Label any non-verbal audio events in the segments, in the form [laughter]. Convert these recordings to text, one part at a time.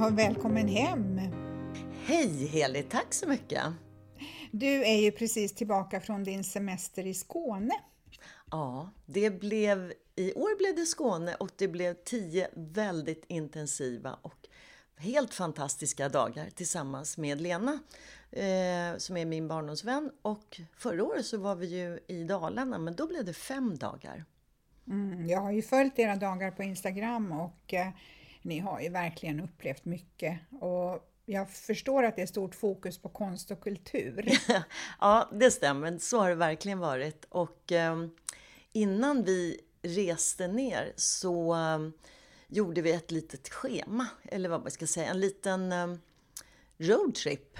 Hej och välkommen hem! Hej Heli, tack så mycket! Du är ju precis tillbaka från din semester i Skåne. Ja, det blev, i år blev det Skåne och det blev tio väldigt intensiva och helt fantastiska dagar tillsammans med Lena eh, som är min barndomsvän. Och förra året så var vi ju i Dalarna men då blev det fem dagar. Mm, jag har ju följt era dagar på Instagram och eh, ni har ju verkligen upplevt mycket. Och jag förstår att det är stort fokus på konst och kultur. [laughs] ja, det stämmer. Så har det verkligen varit. Och eh, innan vi reste ner så um, gjorde vi ett litet schema, eller vad man ska säga, en liten um, roadtrip.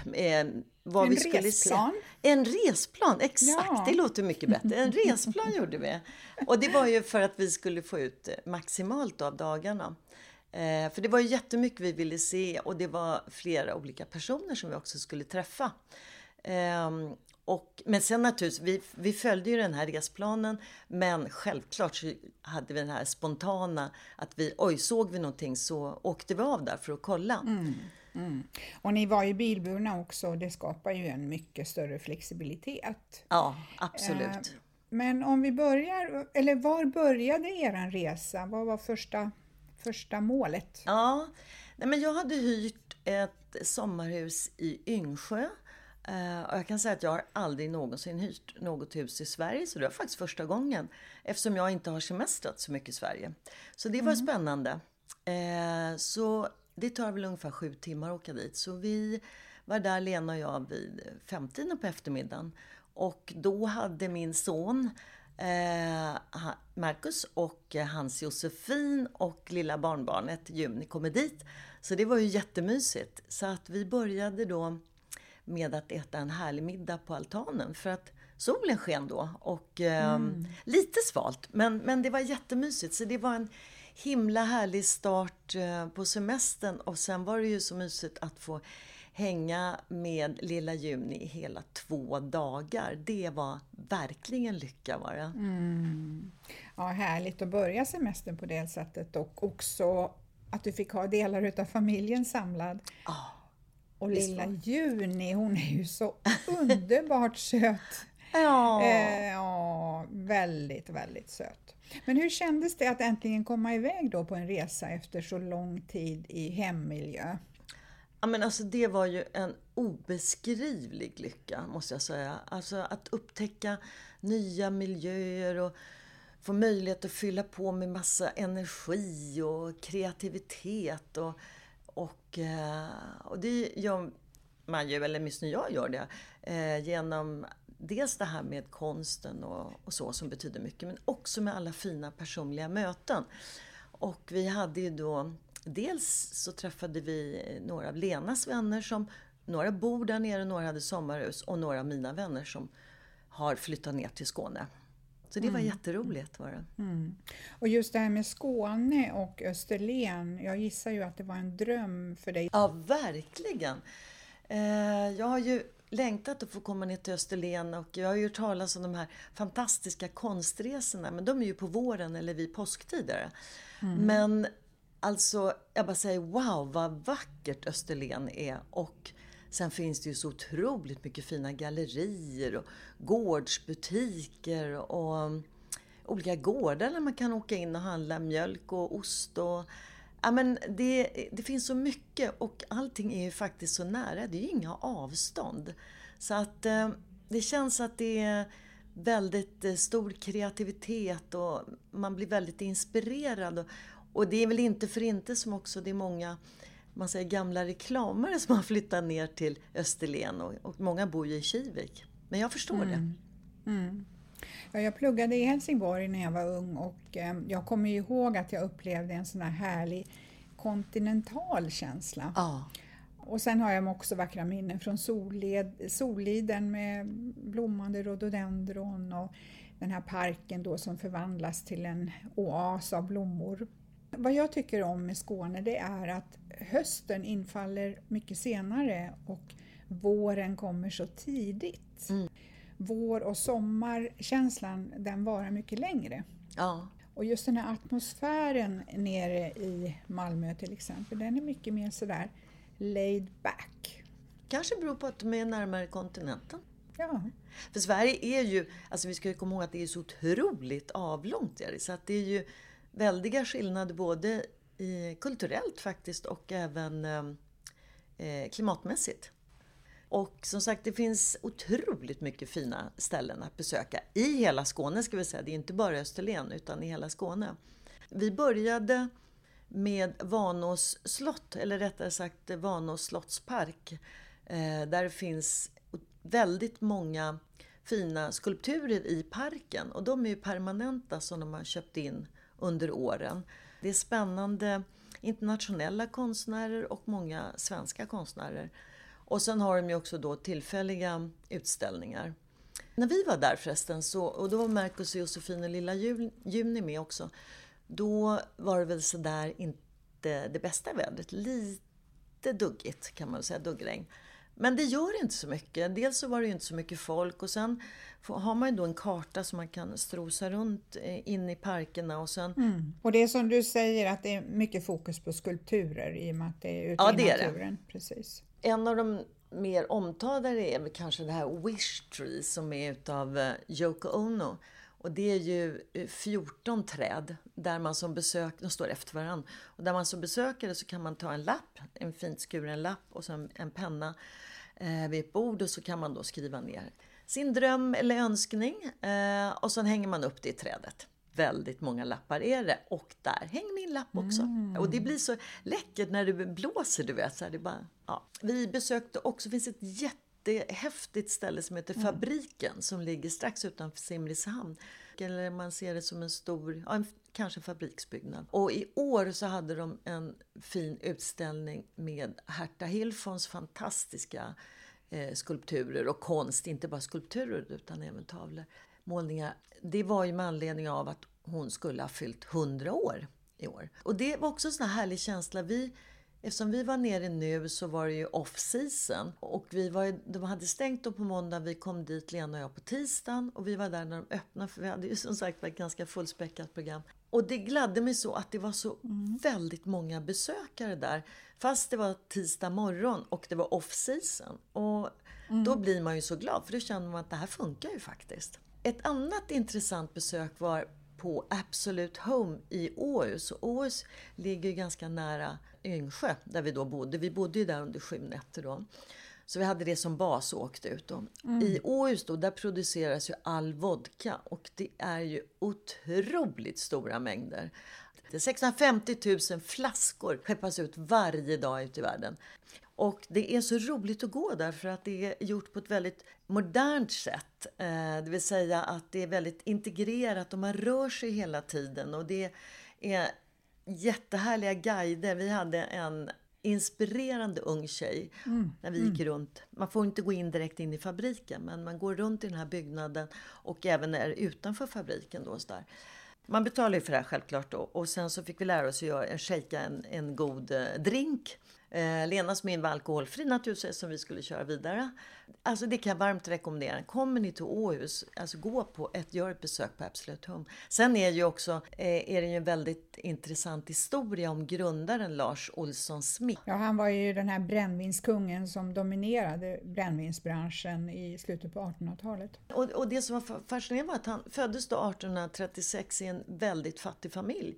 Vad en vi skulle resplan? Se. En resplan, exakt! Ja. Det låter mycket bättre. En [laughs] resplan gjorde vi. Och det var ju för att vi skulle få ut maximalt av dagarna. Eh, för det var ju jättemycket vi ville se och det var flera olika personer som vi också skulle träffa. Eh, och, men sen naturligtvis, vi, vi följde ju den här resplanen men självklart så hade vi den här spontana att vi, oj såg vi någonting så åkte vi av där för att kolla. Mm, mm. Och ni var ju bilburna också och det skapar ju en mycket större flexibilitet. Ja, absolut. Eh, men om vi börjar, eller var började er resa? Vad var första, första målet? Ja, nej men jag hade hyrt ett sommarhus i Yngsjö Uh, och jag kan säga att jag har aldrig någonsin hyrt något hus i Sverige, så det var faktiskt första gången. Eftersom jag inte har semestrat så mycket i Sverige. Så det var mm. spännande. Uh, så det tar väl ungefär sju timmar att åka dit. Så vi var där, Lena och jag, vid femtiden på eftermiddagen. Och då hade min son Marcus och hans Josefin och lilla barnbarnet Juni kommit dit. Så det var ju jättemysigt. Så att vi började då med att äta en härlig middag på altanen. För att solen sken då och eh, mm. lite svalt. Men, men det var jättemysigt. Så det var en himla härlig start eh, på semestern. Och sen var det ju så mysigt att få hänga med lilla Juni hela två dagar. Det var verkligen lycka var det. Mm. Ja, härligt att börja semestern på det sättet och också att du fick ha delar utav familjen samlad. Oh. Och lilla Juni, hon är ju så underbart [laughs] söt. Ja. Eh, ja, väldigt, väldigt söt. Men hur kändes det att äntligen komma iväg då på en resa efter så lång tid i hemmiljö? Ja, men alltså det var ju en obeskrivlig lycka, måste jag säga. Alltså att upptäcka nya miljöer och få möjlighet att fylla på med massa energi och kreativitet. och och, eh, och det gör man ju, eller åtminstone jag gör det, eh, genom dels det här med konsten och, och, så som betyder mycket, men också med alla fina personliga möten. Och vi hade ju då, dels så träffade vi några av Lenas vänner som, några bor där nere, några hade sommarhus och några av mina vänner som har flyttat ner till Skåne. Så det var mm. jätteroligt. Var det. Mm. Och just det här med Skåne och Österlen, jag gissar ju att det var en dröm för dig? Ja, verkligen. Eh, jag har ju längtat att få komma ner till Österlen och jag har ju hört talas om de här fantastiska konstresorna, men de är ju på våren eller vid påsktider. Mm. Men alltså, jag bara säger wow vad vackert Österlen är och Sen finns det ju så otroligt mycket fina gallerier och gårdsbutiker och mm, olika gårdar där man kan åka in och handla mjölk och ost och Ja, men det, det finns så mycket och allting är ju faktiskt så nära. Det är ju inga avstånd. Så att eh, det känns att det är väldigt eh, stor kreativitet och man blir väldigt inspirerad. Och det är väl inte för inte som också det är många man säger, gamla reklamare som har flyttat ner till Österlen och, och många bor ju i Kivik. Men jag förstår mm. det. Mm. Ja, jag pluggade i Helsingborg när jag var ung och eh, jag kommer ihåg att jag upplevde en sån här härlig kontinental känsla. Ja. Och sen har jag också vackra minnen från Solled, Solliden med blommande rhododendron och den här parken då som förvandlas till en oas av blommor. Vad jag tycker om med Skåne det är att hösten infaller mycket senare och våren kommer så tidigt. Mm. Vår och sommarkänslan den varar mycket längre. Ja. Och just den här atmosfären nere i Malmö till exempel, den är mycket mer sådär laid back. Kanske beror på att de är närmare kontinenten. Ja. För Sverige är ju, alltså vi ska ju komma ihåg att det är så otroligt avlångt. Så att det är ju väldiga skillnader både i, kulturellt faktiskt och även eh, eh, klimatmässigt. Och som sagt, det finns otroligt mycket fina ställen att besöka i hela Skåne ska vi säga. Det är inte bara Österlen utan i hela Skåne. Vi började med Vanås slott, eller rättare sagt Vanås slottspark. Eh, där finns väldigt många fina skulpturer i parken och de är permanenta som de har köpt in under åren. Det är spännande internationella konstnärer och många svenska konstnärer. Och sen har de ju också då tillfälliga utställningar. När vi var där förresten, så, och då var Marcus och Josefin och lilla Juni med också, då var det väl sådär inte det bästa vädret. Lite duggigt kan man säga, duggregn. Men det gör inte så mycket. Dels så var det inte så mycket folk och sen har man ju då en karta som man kan strosa runt eh, in i parkerna och sen... Mm. Och det är som du säger att det är mycket fokus på skulpturer i och med att det är ute ja, i det naturen. Det. Precis. En av de mer omtalade är väl kanske det här Wish Tree som är utav eh, Yoko Ono. Och det är ju 14 eh, träd där man som besök, de står efter varandra, och där man som besökare så kan man ta en lapp, en fint skuren lapp och så en penna eh, vid ett bord och så kan man då skriva ner sin dröm eller önskning eh, och sen hänger man upp det i trädet. Väldigt många lappar är det och där hänger min lapp också. Mm. Och det blir så läckert när det blåser, du vet. Så här, det bara, ja. Vi besökte också, det finns ett jättehäftigt ställe som heter mm. Fabriken som ligger strax utanför Simrishamn. Eller man ser det som en stor, ja, en, kanske fabriksbyggnad. Och i år så hade de en fin utställning med Herta Hilfons fantastiska eh, skulpturer och konst, inte bara skulpturer utan även tavlor, målningar. Det var ju med anledning av att hon skulle ha fyllt 100 år i år. Och det var också en sån här härlig känsla. Vi, eftersom vi var nere nu så var det ju off season och vi var, de hade stängt då på måndag. Vi kom dit, Lena och jag, på tisdagen och vi var där när de öppnade för vi hade ju som sagt ett ganska fullspäckat program. Och det gladde mig så att det var så mm. väldigt många besökare där. Fast det var tisdag morgon och det var off-season. Och mm. då blir man ju så glad för då känner man att det här funkar ju faktiskt. Ett annat intressant besök var på Absolute Home i Åhus. Åhus ligger ganska nära Yngsjö där vi då bodde. Vi bodde ju där under sju nätter då. Så vi hade det som bas och åkte ut. Mm. I Åhus då, där produceras ju all vodka och det är ju otroligt stora mängder. 650 000 flaskor skeppas ut varje dag ut i världen. Och det är så roligt att gå där för att det är gjort på ett väldigt modernt sätt. Eh, det vill säga att det är väldigt integrerat och man rör sig hela tiden. Och det är jättehärliga guider. Vi hade en inspirerande ung tjej mm. när vi gick mm. runt. Man får inte gå in direkt in i fabriken men man går runt i den här byggnaden och även är utanför fabriken. Då, så där. Man betalar ju för det här självklart då. och sen så fick vi lära oss att göra, shejka en, en god eh, drink Eh, Lenas min var alkoholfri naturligtvis som vi skulle köra vidare. Alltså det kan jag varmt rekommendera. Kommer ni till Åhus, alltså gå på ett, gör ett besök på Absolute Home. Sen är ju också, eh, är det ju en väldigt intressant historia om grundaren Lars Olsson Smith. Ja, han var ju den här brännvinskungen som dominerade brännvinsbranschen i slutet på 1800-talet. Och, och det som var fascinerande var att han föddes då 1836 i en väldigt fattig familj.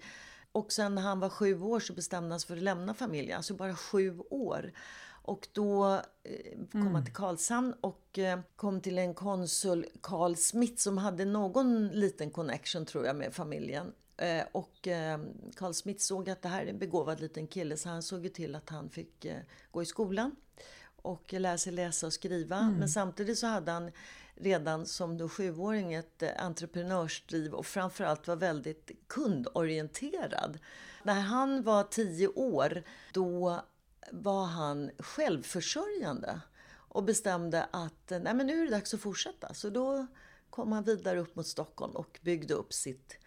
Och sen när han var sju år så bestämde han sig för att lämna familjen, alltså bara sju år. Och då eh, kom mm. han till Karlshamn och eh, kom till en konsul, Carl Smith, som hade någon liten connection tror jag med familjen. Eh, och Carl Smith såg att det här är en begåvad liten kille så han såg till att han fick gå i skolan och lära sig läsa och skriva. Mm. Men samtidigt så hade han redan som då sjuåring ett entreprenörsdriv och framförallt var väldigt kundorienterad. När han var tio år, då var han självförsörjande och bestämde att nej men nu är det dags att fortsätta. Så då kom han vidare upp mot Stockholm och byggde upp sitt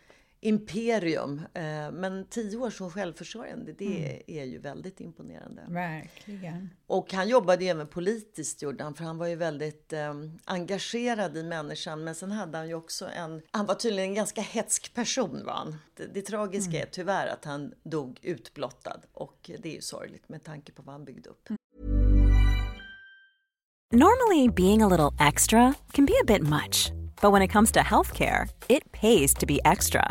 imperium. Eh, men tio år som självförsörjande, det mm. är ju väldigt imponerande. Verkligen. Och han jobbade även politiskt, gjorde han, för han var ju väldigt eh, engagerad i människan. Men sen hade han ju också en... Han var tydligen en ganska hetsk person, var han. Det, det tragiska mm. är tyvärr att han dog utblottad. Och det är ju sorgligt med tanke på vad han byggde upp. Normally being a little extra can be a bit much. But when it comes to healthcare, it pays to be extra.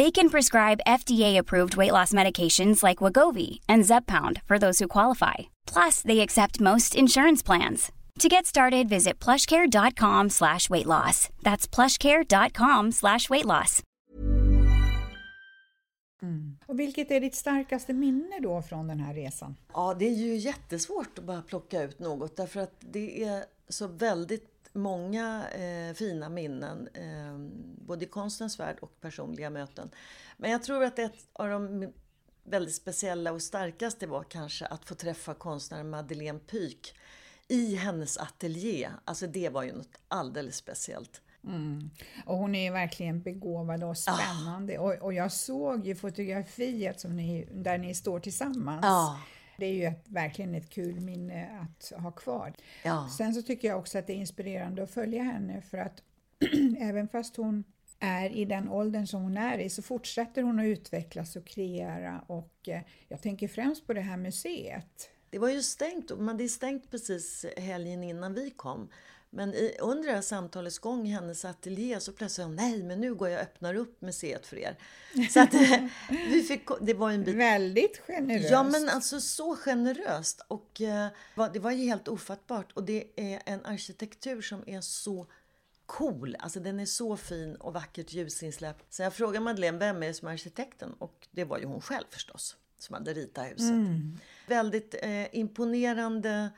They can prescribe FDA-approved weight loss medications like Wagovi and Zepbound for those who qualify. Plus, they accept most insurance plans. To get started, visit plushcare.com slash weight loss. That's plushcare.com slash weight loss. Mm. Och vilket är ditt starkaste minne då från den här resan? Ja, det är ju jättesvårt att bara plocka ut något därför att det är så väldigt många eh, fina minnen, eh, både i konstens värld och personliga möten. Men jag tror att ett av de väldigt speciella och starkaste var kanske att få träffa konstnären Madeleine Pyk i hennes ateljé. Alltså det var ju något alldeles speciellt. Mm. Och hon är verkligen begåvad och spännande. Ah. Och, och, jag såg ju fotografiet som ni, där ni står tillsammans. Ah. Det är ju ett, verkligen ett kul minne att ha kvar. Ja. Sen så tycker jag också att det är inspirerande att följa henne för att [clears throat] även fast hon är i den åldern som hon är i så fortsätter hon att utvecklas och kreera och eh, jag tänker främst på det här museet. Det var ju stängt, men det är stängt precis helgen innan vi kom. Men i, under det här samtalets gång i hennes ateljé så plötsligt sa nej men nu går jag och öppnar upp museet för er. Så att [laughs] vi fick, det var en bit... Väldigt generöst. Ja men alltså så generöst. Och eh, det var ju helt ofattbart. Och det är en arkitektur som är så cool. Alltså den är så fin och vackert ljusinsläpp. Så jag frågade Madeleine, vem är det som är arkitekten? Och det var ju hon själv förstås, som hade ritat huset. Mm. Väldigt eh, imponerande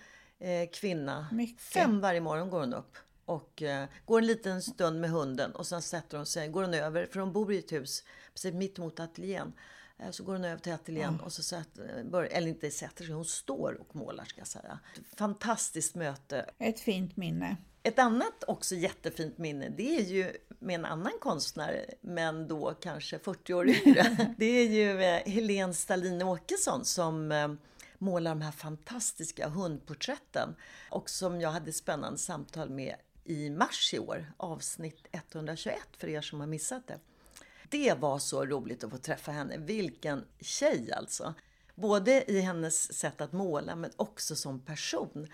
eh, kvinna. Mycket. Fem varje morgon går hon upp och eh, går en liten stund med hunden och sen sätter hon sig, går hon över, för hon bor i ett hus precis mitt emot ateljén. Eh, så går hon över till ateljén ja. och så sätter, bör, eller inte sätter sig, hon står och målar ska jag säga. Fantastiskt möte. Ett fint minne. Ett annat också jättefint minne, det är ju med en annan konstnär, men då kanske 40 år yngre. [laughs] Det är ju eh, Helene Stalin Åkesson som måla de här fantastiska hundporträtten och som jag hade spännande samtal med i mars i år, avsnitt 121 för er som har missat det. Det var så roligt att få träffa henne. Vilken tjej alltså! Både i hennes sätt att måla men också som person.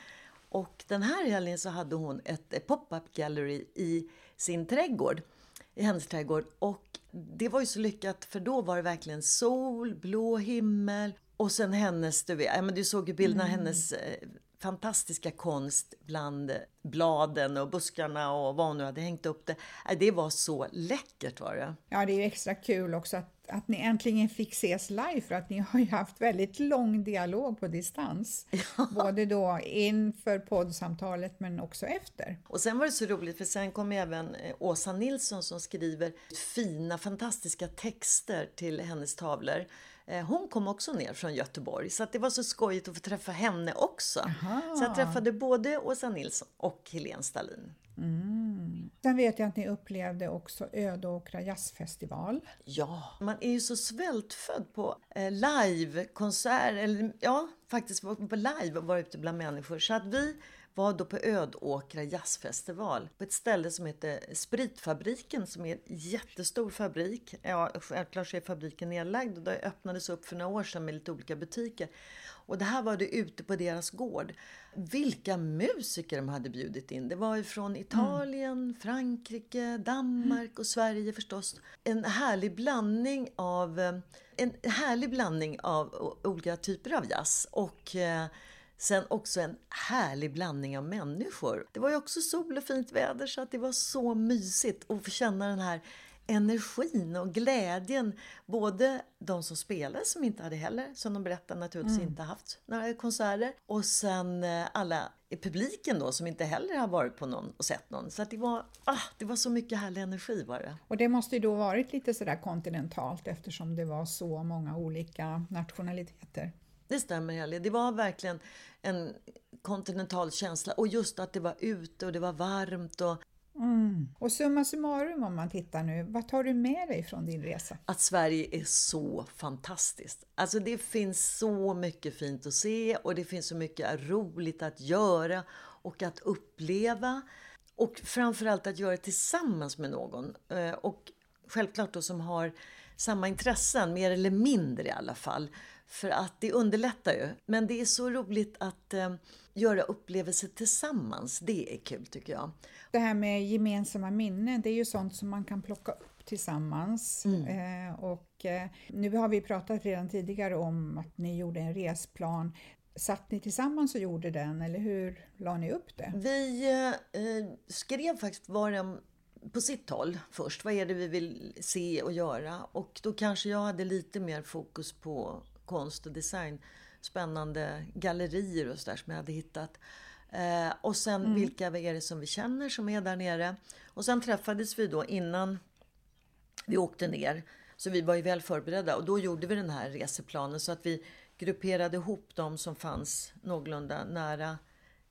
Och den här helgen så hade hon ett pop-up gallery i sin trädgård, i hennes trädgård. Och det var ju så lyckat för då var det verkligen sol, blå himmel och sen hennes, du vet, ja, men du såg ju bilderna, mm. hennes eh, fantastiska konst bland bladen och buskarna och vad hon nu hade hängt upp det. Äh, det var så läckert var det. Ja, det är ju extra kul också att, att ni äntligen fick ses live för att ni har ju haft väldigt lång dialog på distans. [laughs] Ja. Både då inför poddsamtalet men också efter. Och sen var det så roligt för sen kom även eh, Åsa Nilsson som skriver fina, fantastiska texter till hennes tavlor. Eh, hon kom också ner från Göteborg så det var så skojigt att få träffa henne också. Aha. Så jag träffade både Åsa Nilsson och Helene Stalin. Mm. Sen vet jag att ni upplevde också Ödåkra jazzfestival. Ja, man är ju så svältfödd på eh, live-konsert, eller ja, faktiskt på live och vara ute bland människor. Så att vi var då på Ödåkra jazzfestival på ett ställe som heter Spritfabriken som är en jättestor fabrik. Ja, självklart så är fabriken nedlagd och det öppnades upp för några år sedan med lite olika butiker. Och det här var det ute på deras gård. Vilka musiker de hade bjudit in. Det var ju från Italien, mm. Frankrike, Danmark och Sverige förstås. En härlig blandning av en härlig blandning av olika typer av jazz. Och eh, Sen också en härlig blandning av människor. Det var ju också sol och fint väder så att det var så mysigt att få känna den här energin och glädjen. Både de som spelade som inte hade heller, som de berättade naturligtvis mm. inte haft några konserter. Och sen eh, alla i publiken då som inte heller har varit på någon och sett någon. Så att det var, ah, det var så mycket härlig energi var det. Och det måste ju då varit lite sådär kontinentalt eftersom det var så många olika nationaliteter. Det stämmer Ellie. Det var verkligen en kontinental känsla. Och just att det var ute och det var varmt. Och... Mm. Och summa summarum om man tittar nu, vad tar du med dig från din resa? Att Sverige är så fantastiskt. Alltså det finns så mycket fint att se och det finns så mycket roligt att göra och att uppleva. Och framförallt att göra det tillsammans med någon. Eh, och självklart då som har samma intressen, mer eller mindre i alla fall. För att det underlättar ju. Men det är så roligt att eh, göra upplevelser tillsammans. Det är kul tycker jag. Det här med gemensamma minnen, det är ju sånt som man kan plocka upp tillsammans. Mm. Eh, och eh, nu har vi pratat redan tidigare om att ni gjorde en resplan. Satt ni tillsammans och gjorde den eller hur la ni upp det? Vi eh, skrev faktiskt var en på sitt håll först. Vad är det vi vill se och göra? Och då kanske jag hade lite mer fokus på konst och design. Spännande gallerier och sådär som jag hade hittat. Eh, och sen mm. vilka är det som vi känner som är där nere? Och sen träffades vi då innan vi åkte ner. Så vi var ju väl förberedda och då gjorde vi den här reseplanen så att vi grupperade ihop de som fanns någorlunda nära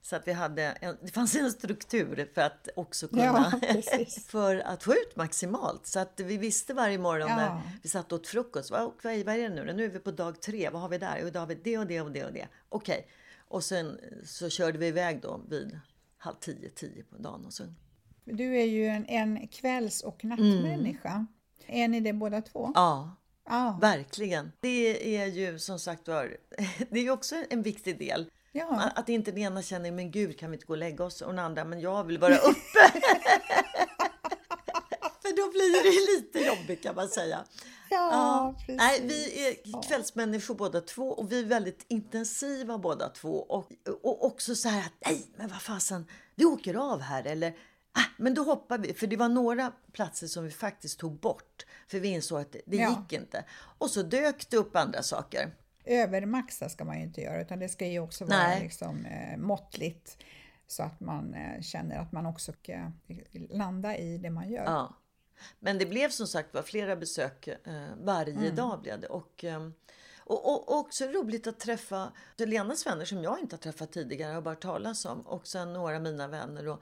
så att vi hade en, det fanns en struktur för att också kunna [laughs] ja, [laughs] för att få ut maximalt. Så att vi visste varje morgon ja. när vi satt åt frukost. Vad, vad är det nu? Nu är vi på dag tre. Vad har vi där? Jo, då har vi det och det och det och det. Okej. Okay. Och sen så körde vi iväg då vid halv tio, tio på dagen. Och sen... Du är ju en, en kvälls och nattmänniska. Mm. Är ni det båda två? Ja. Ah. Verkligen. Det är ju som sagt var, [laughs] det är också en viktig del. Ja. Att inte den ena känner, men gud kan vi inte gå och lägga oss? Och den andra, men jag vill vara uppe. [laughs] För då blir det lite jobbigt kan man säga. Ja, ja. Precis. Nej, vi är kvällsmänniskor båda två och vi är väldigt intensiva båda två. Och, och också så här att, nej men vad fasen, vi åker av här eller ah, men då hoppar vi. För det var några platser som vi faktiskt tog bort. För vi insåg att det, det ja. gick inte. Och så dök det upp andra saker övermaxa ska man ju inte göra utan det ska ju också vara liksom, eh, måttligt så att man eh, känner att man också ska landa i det man gör. Ja. Men det blev som sagt var flera besök eh, varje mm. dag blev det. Och, eh, och, och, och, också roligt att träffa Lenas vänner som jag inte har träffat tidigare och bara talas om. Och sen några av mina vänner. Och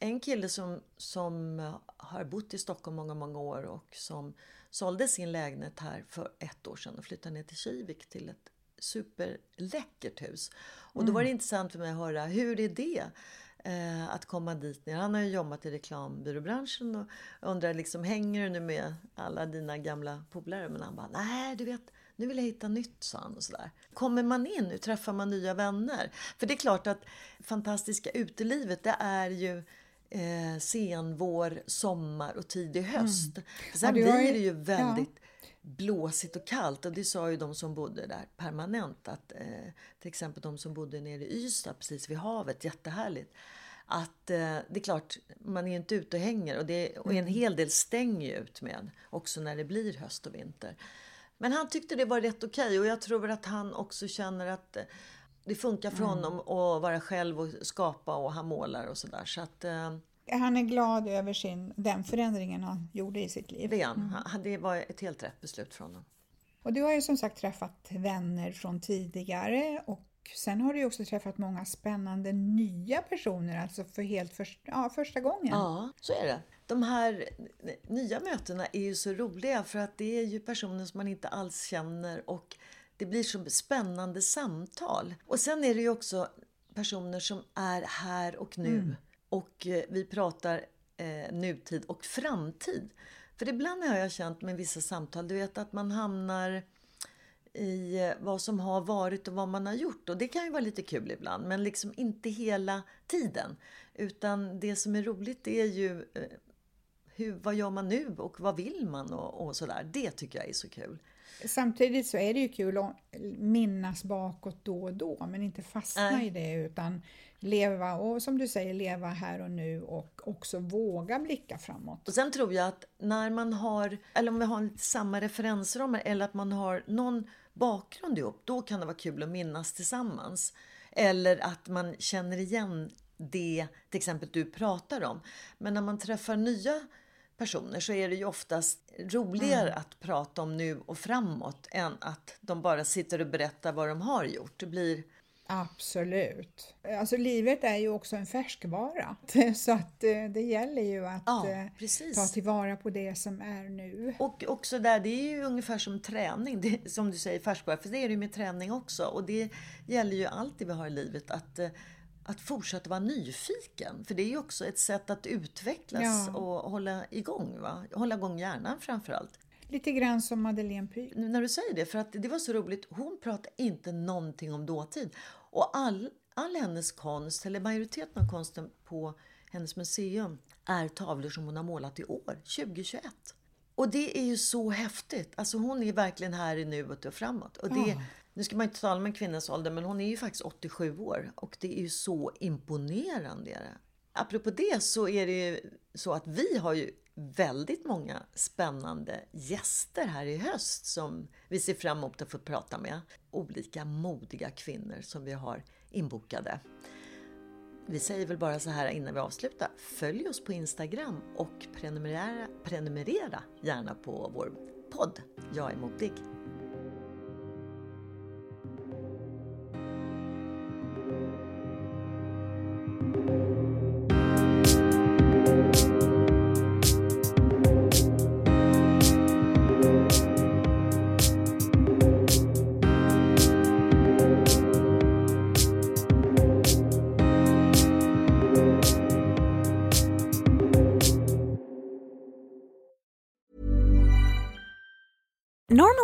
en kille som, som har bott i Stockholm många, många år och som sålde sin lägenhet här för ett år sedan och flyttade ner till Kivik till ett superläckert hus. Och då var det mm. intressant för mig att höra, hur är det? Eh, att komma dit ner. Han har ju jobbat i reklambyråbranschen och undrar liksom, hänger du nu med alla dina gamla polare? Men han bara, nej du vet, nu vill jag hitta nytt, sa han. Och sådär. Kommer man in, nu träffar man nya vänner. För det är klart att fantastiska utelivet, det är ju eh, sen, vår, sommar och tidig mm. höst. Mm. Sen blir det ju väldigt ja. blåsigt och kallt. Och det sa ju de som bodde där permanent. Att, eh, till exempel de som bodde nere i Ystad, precis vid havet, jättehärligt. Att eh, det är klart, man är inte ute och hänger. Och, det, och en mm. hel del stänger ju ut med, också när det blir höst och vinter. Men han tyckte det var rätt okej okay, och jag tror att han också känner att eh, det funkar för mm. honom att vara själv och skapa och han målar och sådär. Så att, eh, han är glad över sin, den förändringen han gjorde i sitt liv. Det, mm. det var ett helt rätt beslut från honom. Och du har ju som sagt träffat vänner från tidigare och sen har du också träffat många spännande nya personer, alltså för helt för, ja, första gången. Ja, så är det. De här nya mötena är ju så roliga för att det är ju personer som man inte alls känner och det blir så spännande samtal. Och sen är det ju också personer som är här och nu. Mm. Och eh, vi pratar eh, nutid och framtid. För ibland har jag känt med vissa samtal, du vet att man hamnar i eh, vad som har varit och vad man har gjort. Och det kan ju vara lite kul ibland, men liksom inte hela tiden. Utan det som är roligt är ju eh, hur, vad gör man nu och vad vill man och, och sådär. Det tycker jag är så kul. Samtidigt så är det ju kul att minnas bakåt då och då, men inte fastna Nej. i det utan leva och som du säger, leva här och nu och också våga blicka framåt. Och sen tror jag att när man har, eller om vi har samma referensramar eller att man har någon bakgrund ihop, då kan det vara kul att minnas tillsammans. Eller att man känner igen det till exempel du pratar om. Men när man träffar nya personer så är det ju oftast roligare mm. att prata om nu och framåt än att de bara sitter och berättar vad de har gjort. Det blir Absolut. Alltså livet är ju också en färskvara [laughs] så att eh, det gäller ju att ja, eh, ta tillvara på det som är nu. Och också där, det är ju ungefär som träning, det, som du säger färskvara, för det är det ju med träning också. Och det gäller ju alltid vi har i livet att eh, att fortsätta vara nyfiken. För det är ju också ett sätt att utvecklas ja. och hålla igång. Va? Hålla igång hjärnan framförallt. Lite grann som Madeleine Py. När du säger det, för att det var så roligt. Hon pratar inte någonting om dåtid. Och all, all hennes konst, eller majoriteten av konsten på hennes museum är tavlor som hon har målat i år, 2021. Och det är ju så häftigt. Alltså hon är verkligen här i nuet och framåt. Och det, ja. Nu ska man inte tala om en kvinnas ålder, men hon är ju faktiskt 87 år. Och det är ju så imponerande. Apropå det så är det ju så att vi har ju väldigt många spännande gäster här i höst som vi ser fram emot att få prata med. Olika modiga kvinnor som vi har inbokade. Vi säger väl bara så här innan vi avslutar. Följ oss på Instagram och prenumerera, prenumerera gärna på vår podd. Jag är modig.